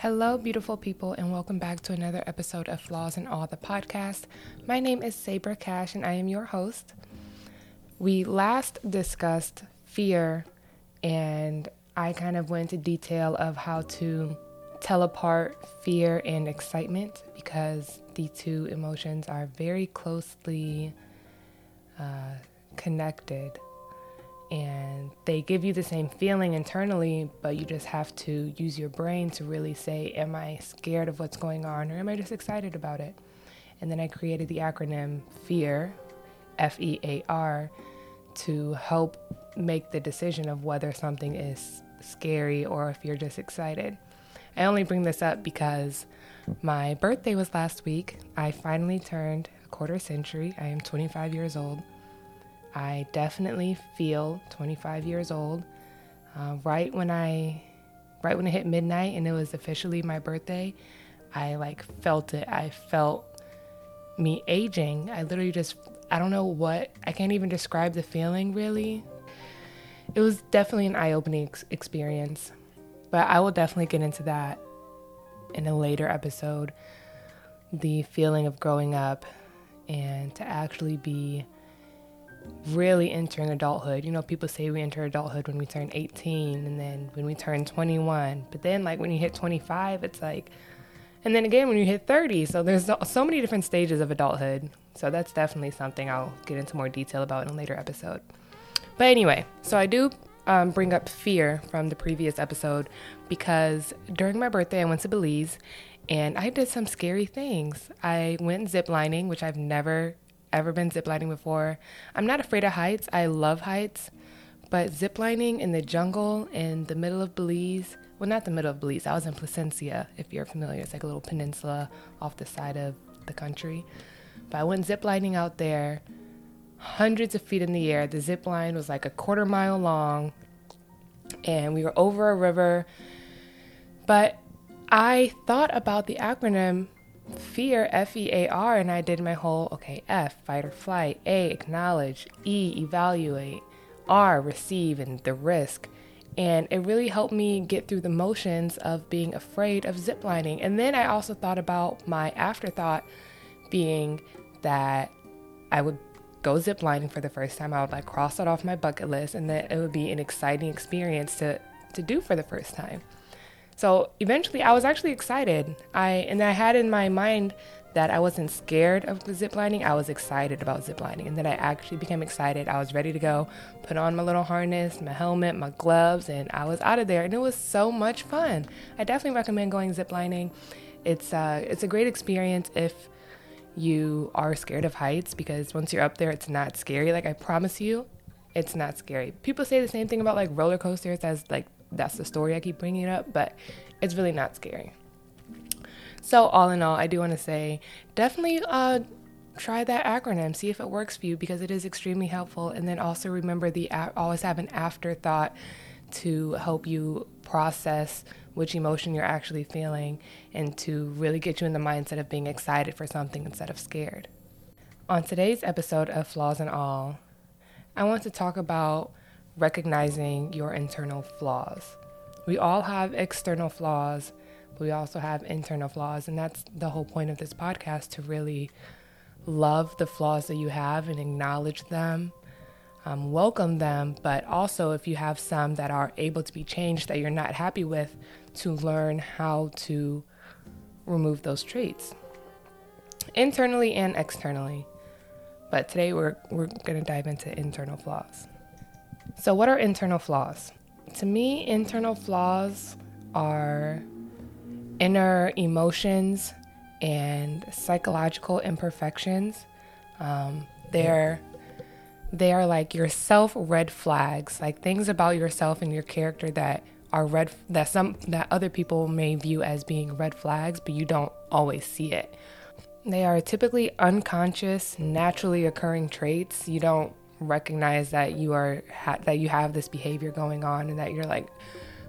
Hello, beautiful people, and welcome back to another episode of Flaws and All the podcast. My name is Sabra Cash, and I am your host. We last discussed fear, and I kind of went into detail of how to tell apart fear and excitement because the two emotions are very closely uh, connected and they give you the same feeling internally, but you just have to use your brain to really say, Am I scared of what's going on or am I just excited about it? And then I created the acronym FEAR, F E A R, to help make the decision of whether something is scary or if you're just excited. I only bring this up because my birthday was last week. I finally turned a quarter century. I am 25 years old. I definitely feel 25 years old. Uh, right when I, right when it hit midnight and it was officially my birthday, I like felt it. I felt me aging. I literally just, I don't know what, I can't even describe the feeling really. It was definitely an eye opening ex- experience, but I will definitely get into that in a later episode. The feeling of growing up and to actually be really entering adulthood. You know, people say we enter adulthood when we turn 18 and then when we turn 21. But then, like, when you hit 25, it's like, and then again when you hit 30. So there's so many different stages of adulthood. So that's definitely something I'll get into more detail about in a later episode. But anyway, so I do um, bring up fear from the previous episode because during my birthday, I went to Belize and I did some scary things. I went ziplining, which I've never ever been ziplining before. I'm not afraid of heights. I love heights. But ziplining in the jungle in the middle of Belize, well, not the middle of Belize, I was in Placencia, if you're familiar. It's like a little peninsula off the side of the country. But I went ziplining out there, hundreds of feet in the air. The zip line was like a quarter mile long, and we were over a river. But I thought about the acronym fear f-e-a-r and i did my whole okay f fight or flight a acknowledge e evaluate r receive and the risk. And it really helped me get through the motions of being afraid of ziplining. And then i also thought about my afterthought being that i would go ziplining for the first time. I would like cross it off my bucket list and that it would be an exciting experience to to do for the first time so eventually, I was actually excited. I and I had in my mind that I wasn't scared of ziplining. I was excited about ziplining, and then I actually became excited. I was ready to go, put on my little harness, my helmet, my gloves, and I was out of there. And it was so much fun. I definitely recommend going ziplining. It's uh, it's a great experience if you are scared of heights because once you're up there, it's not scary. Like I promise you, it's not scary. People say the same thing about like roller coasters as like that's the story I keep bringing up, but it's really not scary. So, all in all, I do want to say definitely uh, try that acronym, see if it works for you because it is extremely helpful. And then also remember the always have an afterthought to help you process which emotion you're actually feeling and to really get you in the mindset of being excited for something instead of scared. On today's episode of Flaws and All, I want to talk about recognizing your internal flaws. We all have external flaws, but we also have internal flaws. And that's the whole point of this podcast to really love the flaws that you have and acknowledge them, um, welcome them, but also if you have some that are able to be changed that you're not happy with, to learn how to remove those traits internally and externally. But today we're, we're going to dive into internal flaws. So, what are internal flaws? To me, internal flaws are inner emotions and psychological imperfections. Um, they're they are like your self red flags, like things about yourself and your character that are red that some that other people may view as being red flags, but you don't always see it. They are typically unconscious, naturally occurring traits. You don't recognize that you are ha- that you have this behavior going on and that you're like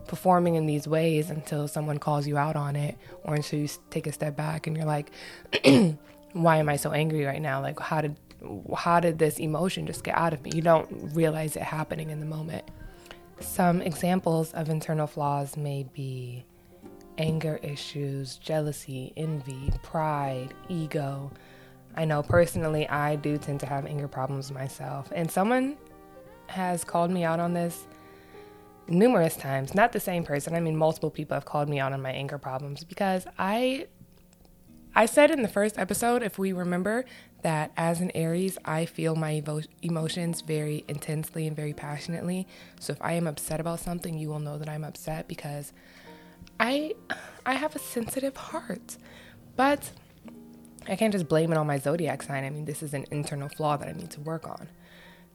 performing in these ways until someone calls you out on it or until you take a step back and you're like why am i so angry right now like how did how did this emotion just get out of me you don't realize it happening in the moment some examples of internal flaws may be anger issues, jealousy, envy, pride, ego. I know personally I do tend to have anger problems myself. And someone has called me out on this numerous times. Not the same person. I mean multiple people have called me out on my anger problems because I I said in the first episode if we remember that as an Aries, I feel my evo- emotions very intensely and very passionately. So if I am upset about something, you will know that I'm upset because I I have a sensitive heart. But I can't just blame it on my zodiac sign. I mean, this is an internal flaw that I need to work on.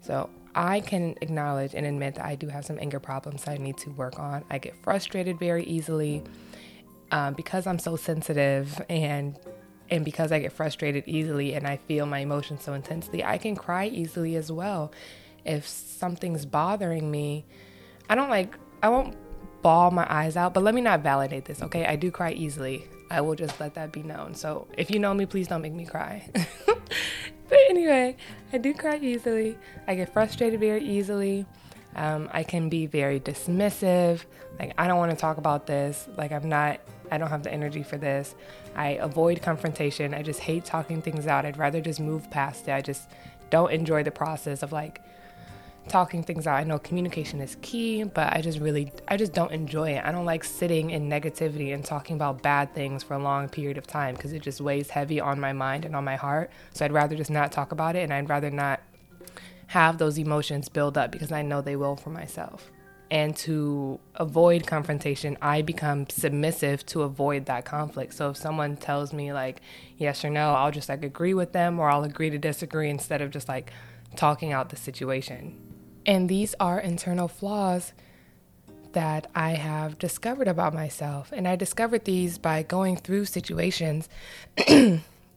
So I can acknowledge and admit that I do have some anger problems that I need to work on. I get frustrated very easily um, because I'm so sensitive and and because I get frustrated easily and I feel my emotions so intensely. I can cry easily as well. If something's bothering me, I don't like I won't bawl my eyes out, but let me not validate this, okay? I do cry easily. I will just let that be known. So if you know me, please don't make me cry. but anyway, I do cry easily. I get frustrated very easily. Um, I can be very dismissive. Like, I don't want to talk about this. Like, I'm not, I don't have the energy for this. I avoid confrontation. I just hate talking things out. I'd rather just move past it. I just don't enjoy the process of like talking things out. I know communication is key, but I just really, I just don't enjoy it. I don't like sitting in negativity and talking about bad things for a long period of time because it just weighs heavy on my mind and on my heart. So I'd rather just not talk about it and I'd rather not have those emotions build up because I know they will for myself. And to avoid confrontation, I become submissive to avoid that conflict. So if someone tells me like yes or no, I'll just like agree with them or I'll agree to disagree instead of just like talking out the situation. And these are internal flaws that I have discovered about myself. And I discovered these by going through situations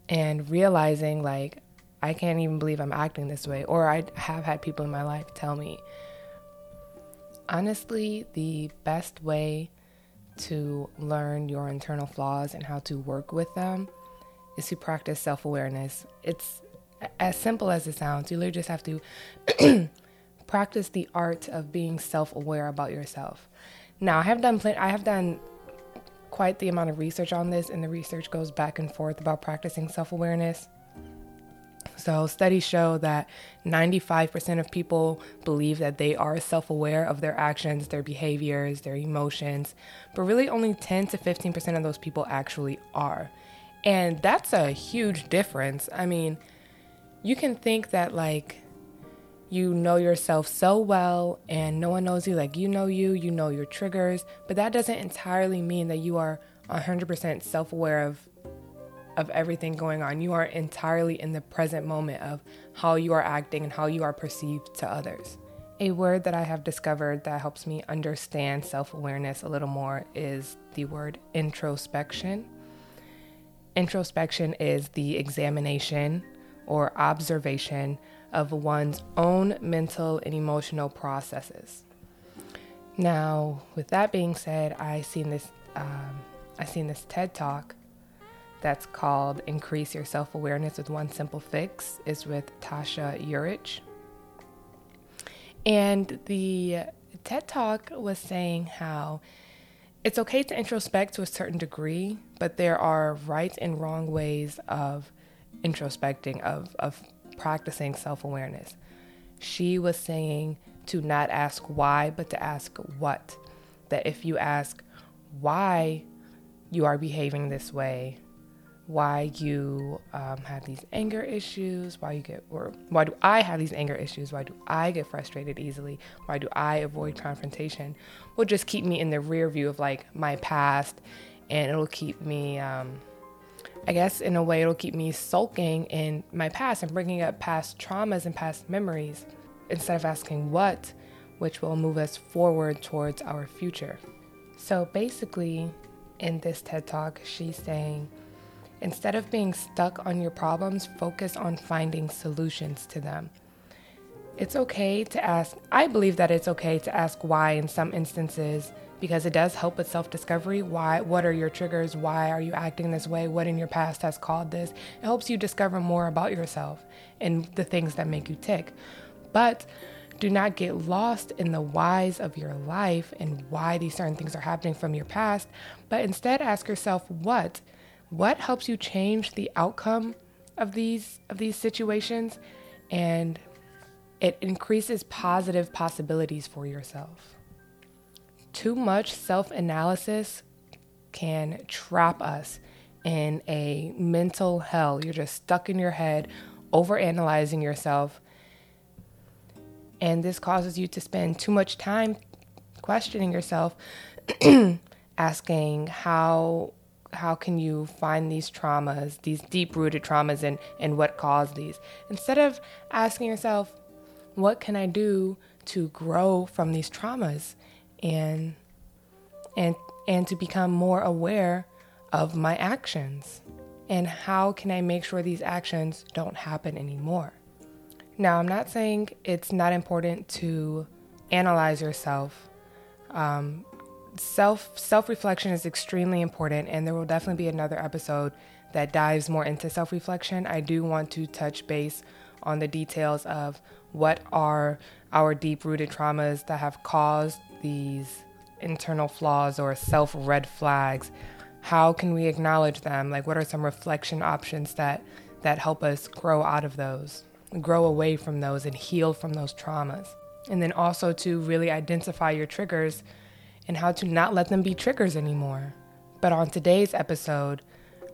and realizing, like, I can't even believe I'm acting this way. Or I have had people in my life tell me, honestly, the best way to learn your internal flaws and how to work with them is to practice self awareness. It's as simple as it sounds. You literally just have to practice the art of being self-aware about yourself. Now, I have done pl- I have done quite the amount of research on this, and the research goes back and forth about practicing self-awareness. So, studies show that 95% of people believe that they are self aware of their actions, their behaviors, their emotions, but really only 10 to 15% of those people actually are. And that's a huge difference. I mean, you can think that, like, you know yourself so well and no one knows you like you know you, you know your triggers, but that doesn't entirely mean that you are 100% self aware of of everything going on. You are entirely in the present moment of how you are acting and how you are perceived to others. A word that I have discovered that helps me understand self awareness a little more is the word introspection. Introspection is the examination or observation of one's own mental and emotional processes. Now, with that being said, I seen this um, I seen this TED talk that's called "Increase Your Self Awareness with One Simple Fix." is with Tasha Eurich, and the TED talk was saying how it's okay to introspect to a certain degree, but there are right and wrong ways of introspecting of of practicing self awareness. She was saying to not ask why, but to ask what. That if you ask why you are behaving this way, why you um, have these anger issues, why you get, or why do I have these anger issues? Why do I get frustrated easily? Why do I avoid confrontation? Will just keep me in the rear view of like my past, and it'll keep me um, I guess in a way it'll keep me sulking in my past and bringing up past traumas and past memories instead of asking what, which will move us forward towards our future. So basically, in this TED Talk, she's saying instead of being stuck on your problems, focus on finding solutions to them. It's okay to ask, I believe that it's okay to ask why in some instances because it does help with self-discovery. Why what are your triggers? Why are you acting this way? What in your past has called this? It helps you discover more about yourself and the things that make you tick. But Do not get lost in the whys of your life and why these certain things are happening from your past, but instead ask yourself what what helps you change the outcome of these of these situations and it increases positive possibilities for yourself. Too much self-analysis can trap us in a mental hell. You're just stuck in your head, overanalyzing yourself. And this causes you to spend too much time questioning yourself, asking how how can you find these traumas, these deep rooted traumas, and, and what caused these? Instead of asking yourself, what can I do to grow from these traumas and and and to become more aware of my actions and how can I make sure these actions don't happen anymore. Now, I'm not saying it's not important to analyze yourself. Um, self self reflection is extremely important, and there will definitely be another episode that dives more into self reflection. I do want to touch base on the details of what are our deep rooted traumas that have caused these internal flaws or self red flags. How can we acknowledge them? Like, what are some reflection options that that help us grow out of those, grow away from those, and heal from those traumas? And then also to really identify your triggers and how to not let them be triggers anymore. But on today's episode,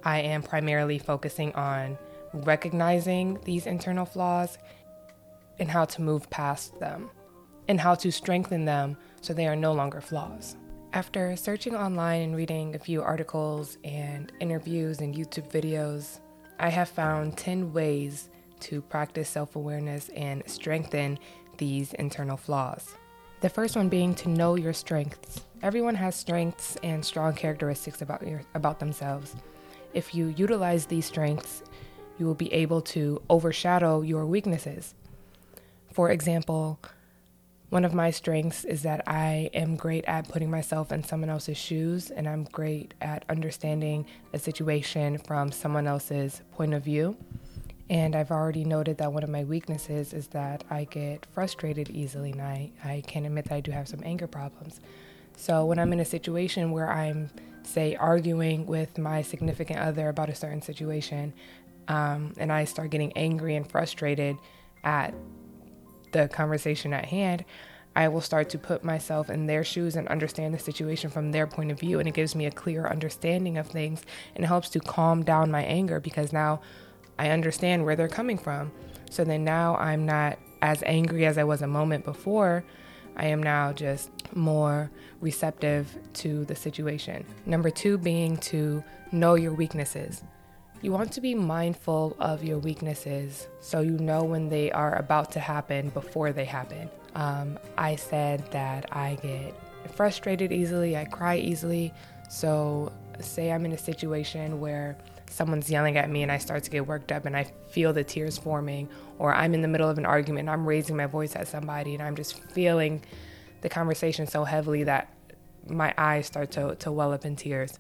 I am primarily focusing on recognizing these internal flaws and how to move past them and how to strengthen them so they are no longer flaws. After searching online and reading a few articles and interviews and YouTube videos, I have found 10 ways to practice self awareness and strengthen these internal flaws. The first one being to know your strengths. Everyone has strengths and strong characteristics about your, about themselves. If you utilize these strengths, you will be able to overshadow your weaknesses. For example, one of my strengths is that I am great at putting myself in someone else's shoes and I'm great at understanding a situation from someone else's point of view. And I've already noted that one of my weaknesses is that I get frustrated easily, and I, I can admit that I do have some anger problems. So when I'm in a situation where I'm, say, arguing with my significant other about a certain situation, um, and I start getting angry and frustrated at the conversation at hand, I will start to put myself in their shoes and understand the situation from their point of view. And it gives me a clear understanding of things and helps to calm down my anger because now I understand where they're coming from. So then now I'm not as angry as I was a moment before. I am now just more receptive to the situation. Number two being to know your weaknesses. You want to be mindful of your weaknesses so you know when they are about to happen before they happen. Um, I said that I get frustrated easily, I cry easily. So, say I'm in a situation where someone's yelling at me and I start to get worked up and I feel the tears forming, or I'm in the middle of an argument and I'm raising my voice at somebody and I'm just feeling the conversation so heavily that my eyes start to, to well up in tears.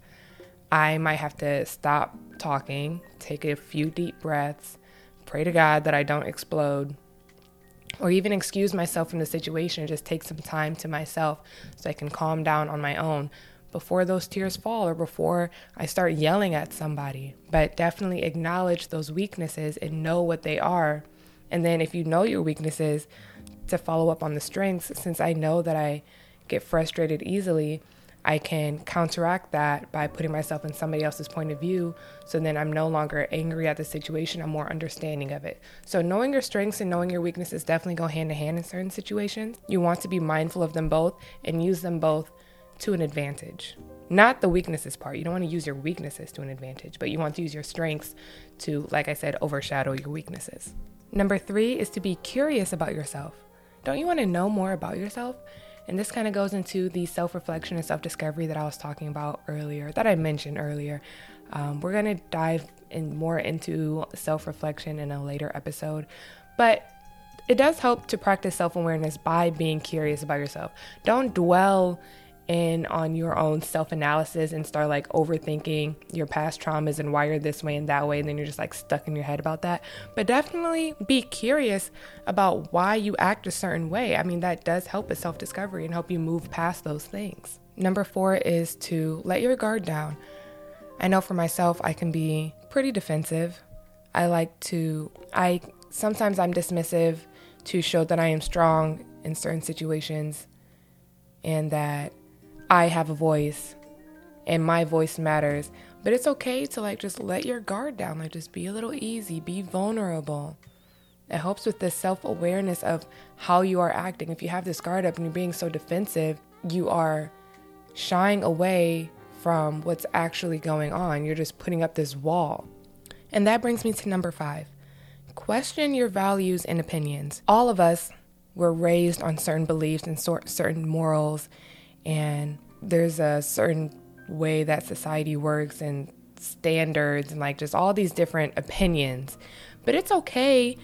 I might have to stop talking, take a few deep breaths, pray to God that I don't explode, or even excuse myself from the situation, and just take some time to myself so I can calm down on my own before those tears fall or before I start yelling at somebody. But definitely acknowledge those weaknesses and know what they are. And then if you know your weaknesses, to follow up on the strengths, since I know that I get frustrated easily, I can counteract that by putting myself in somebody else's point of view. So then I'm no longer angry at the situation, I'm more understanding of it. So knowing your strengths and knowing your weaknesses definitely go hand in hand in certain situations. You want to be mindful of them both and use them both to an advantage. Not the weaknesses part. You don't want to use your weaknesses to an advantage, but you want to use your strengths to, like I said, overshadow your weaknesses. Number three is to be curious about yourself. Don't you want to know more about yourself? And this kind of goes into the self reflection and self discovery that I was talking about earlier, that I mentioned earlier. Um, we're going to dive in more into self reflection in a later episode, but it does help to practice self awareness by being curious about yourself. Don't dwell in on your own self analysis and start like overthinking your past traumas and why you're this way and that way, and then you're just like stuck in your head about that. But definitely be curious about why you act a certain way. I mean, that does help with self discovery and help you move past those things. Number four is to let your guard down. I know for myself, I can be pretty defensive. I like to, I sometimes I'm dismissive to show that I am strong in certain situations and that I have a voice and my voice matters. But it's okay to like just let your guard down, like just be a little easy, be vulnerable. It helps with this self awareness of how you are acting. If you have this guard up and you're being so defensive, you are shying away from what's actually going on. You're just putting up this wall. And that brings me to number five question your values and opinions. All of us were raised on certain beliefs and certain morals and there's a certain way that society works and standards and like just all these different opinions. But it's okay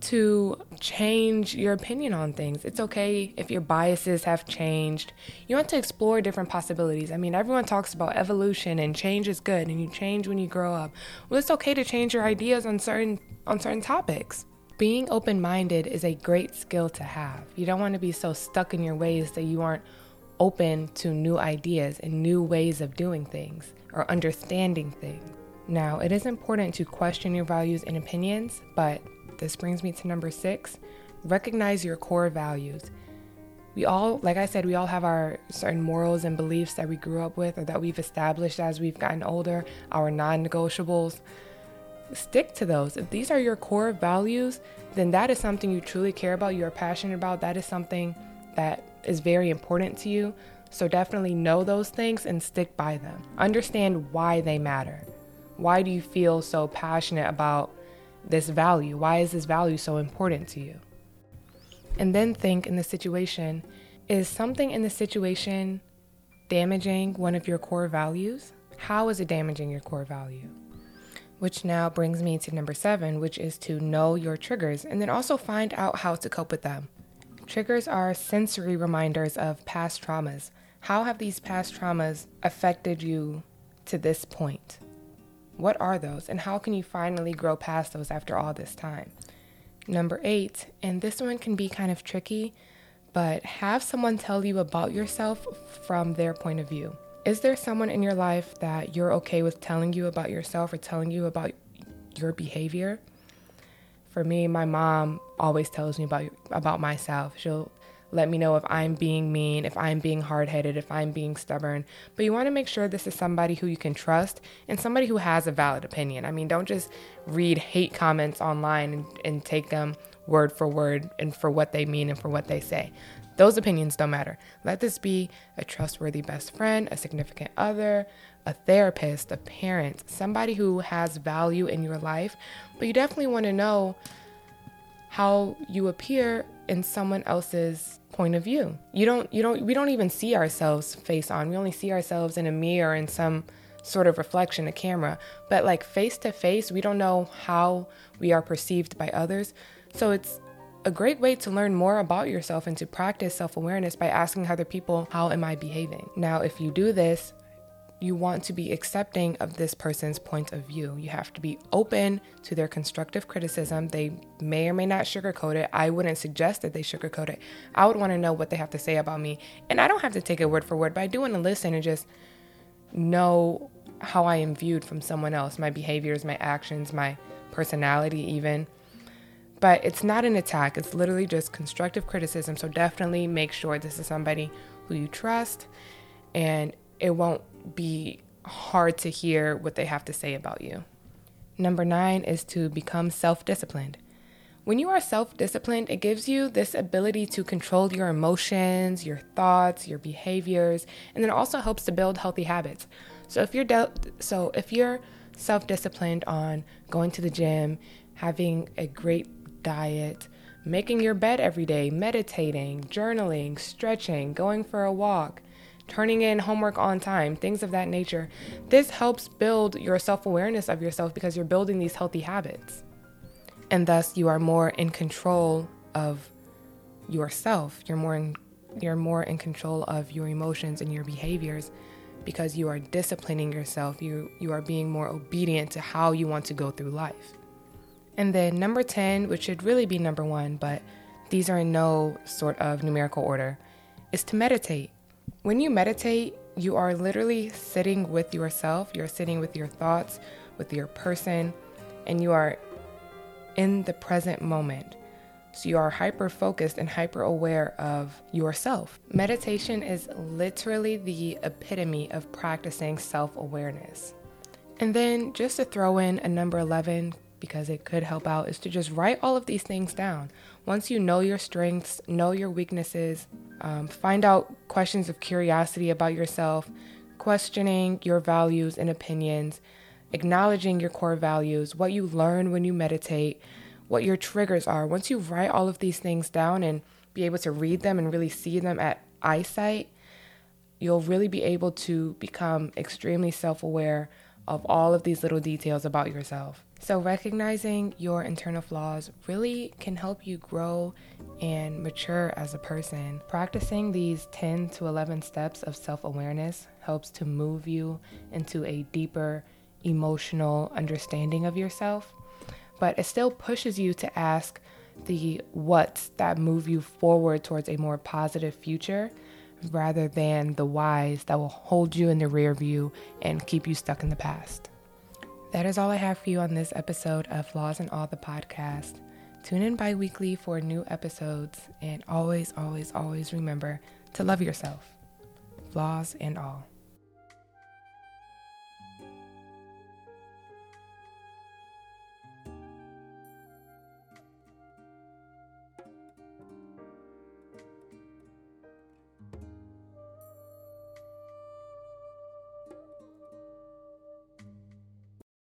to change your opinion on things. It's okay if your biases have changed. You want to explore different possibilities. I mean, everyone talks about evolution and change is good and you change when you grow up. Well, it's okay to change your ideas on certain on certain topics. Being open-minded is a great skill to have. You don't want to be so stuck in your ways that you aren't open to new ideas and new ways of doing things or understanding things. Now, it is important to question your values and opinions, but this brings me to number six recognize your core values. We all, like I said, we all have our certain morals and beliefs that we grew up with or that we've established as we've gotten older, our non negotiables. Stick to those. If these are your core values, then that is something you truly care about, you are passionate about, that is something that is very important to you. So definitely know those things and stick by them. Understand why they matter. Why do you feel so passionate about this value? Why is this value so important to you? And then think in the situation is something in the situation damaging one of your core values? How is it damaging your core value? Which now brings me to number seven, which is to know your triggers and then also find out how to cope with them. Triggers are sensory reminders of past traumas. How have these past traumas affected you to this point? What are those, and how can you finally grow past those after all this time? Number eight, and this one can be kind of tricky, but have someone tell you about yourself from their point of view. Is there someone in your life that you're okay with telling you about yourself or telling you about your behavior? For me, my mom always tells me about about myself. She'll let me know if I'm being mean, if I'm being hard-headed, if I'm being stubborn. But you want to make sure this is somebody who you can trust and somebody who has a valid opinion. I mean, don't just read hate comments online and, and take them word for word and for what they mean and for what they say. Those opinions don't matter. Let this be a trustworthy best friend, a significant other, a therapist, a parent, somebody who has value in your life. But you definitely want to know how you appear in someone else's point of view. You don't you don't we don't even see ourselves face on. We only see ourselves in a mirror in some sort of reflection, a camera. But like face to face, we don't know how we are perceived by others. So it's a great way to learn more about yourself and to practice self awareness by asking other people, How am I behaving? Now, if you do this, you want to be accepting of this person's point of view. You have to be open to their constructive criticism. They may or may not sugarcoat it. I wouldn't suggest that they sugarcoat it. I would want to know what they have to say about me. And I don't have to take it word for word, but I do want to listen and just know how I am viewed from someone else my behaviors, my actions, my personality, even. But it's not an attack, it's literally just constructive criticism. So definitely make sure this is somebody who you trust and it won't be hard to hear what they have to say about you. Number nine is to become self disciplined. When you are self disciplined, it gives you this ability to control your emotions, your thoughts, your behaviors, and then also helps to build healthy habits. So if you're de- so if you're self disciplined on going to the gym, having a great diet, making your bed every day, meditating, journaling, stretching, going for a walk, turning in homework on time, things of that nature. This helps build your self awareness of yourself because you're building these healthy habits. And thus, you are more in control of yourself. You're more in You're more in control of your emotions and your behaviors because you are disciplining yourself. You you are being more obedient to how you want to go through life. And then number 10, which should really be number 1, but these are in no sort of numerical order, is to meditate. When you meditate, you are literally sitting with yourself, you're sitting with your thoughts, with your person, and you are in the present moment. So you are hyper focused and hyper aware of yourself. Meditation is literally the epitome of practicing self awareness. And then just to throw in a number 11, because it could help out, is to just write all of these things down. Once you know your strengths, know your weaknesses, um, find out questions of curiosity about yourself, questioning your values and opinions, acknowledging your core values, what you learn when you meditate, what your triggers are. Once you write all of these things down and be able to read them and really see them at eyesight, you'll really be able to become extremely self aware of all of these little details about yourself. So, recognizing your internal flaws really can help you grow and mature as a person. Practicing these 10 to 11 steps of self awareness helps to move you into a deeper emotional understanding of yourself but it still pushes you to ask the what's that move you forward towards a more positive future rather than the whys that will hold you in the rear view and keep you stuck in the past. That is all I have for you on this episode of Flaws and All the podcast. Tune in bi weekly for new episodes and always, always, always remember to love yourself, flaws and all.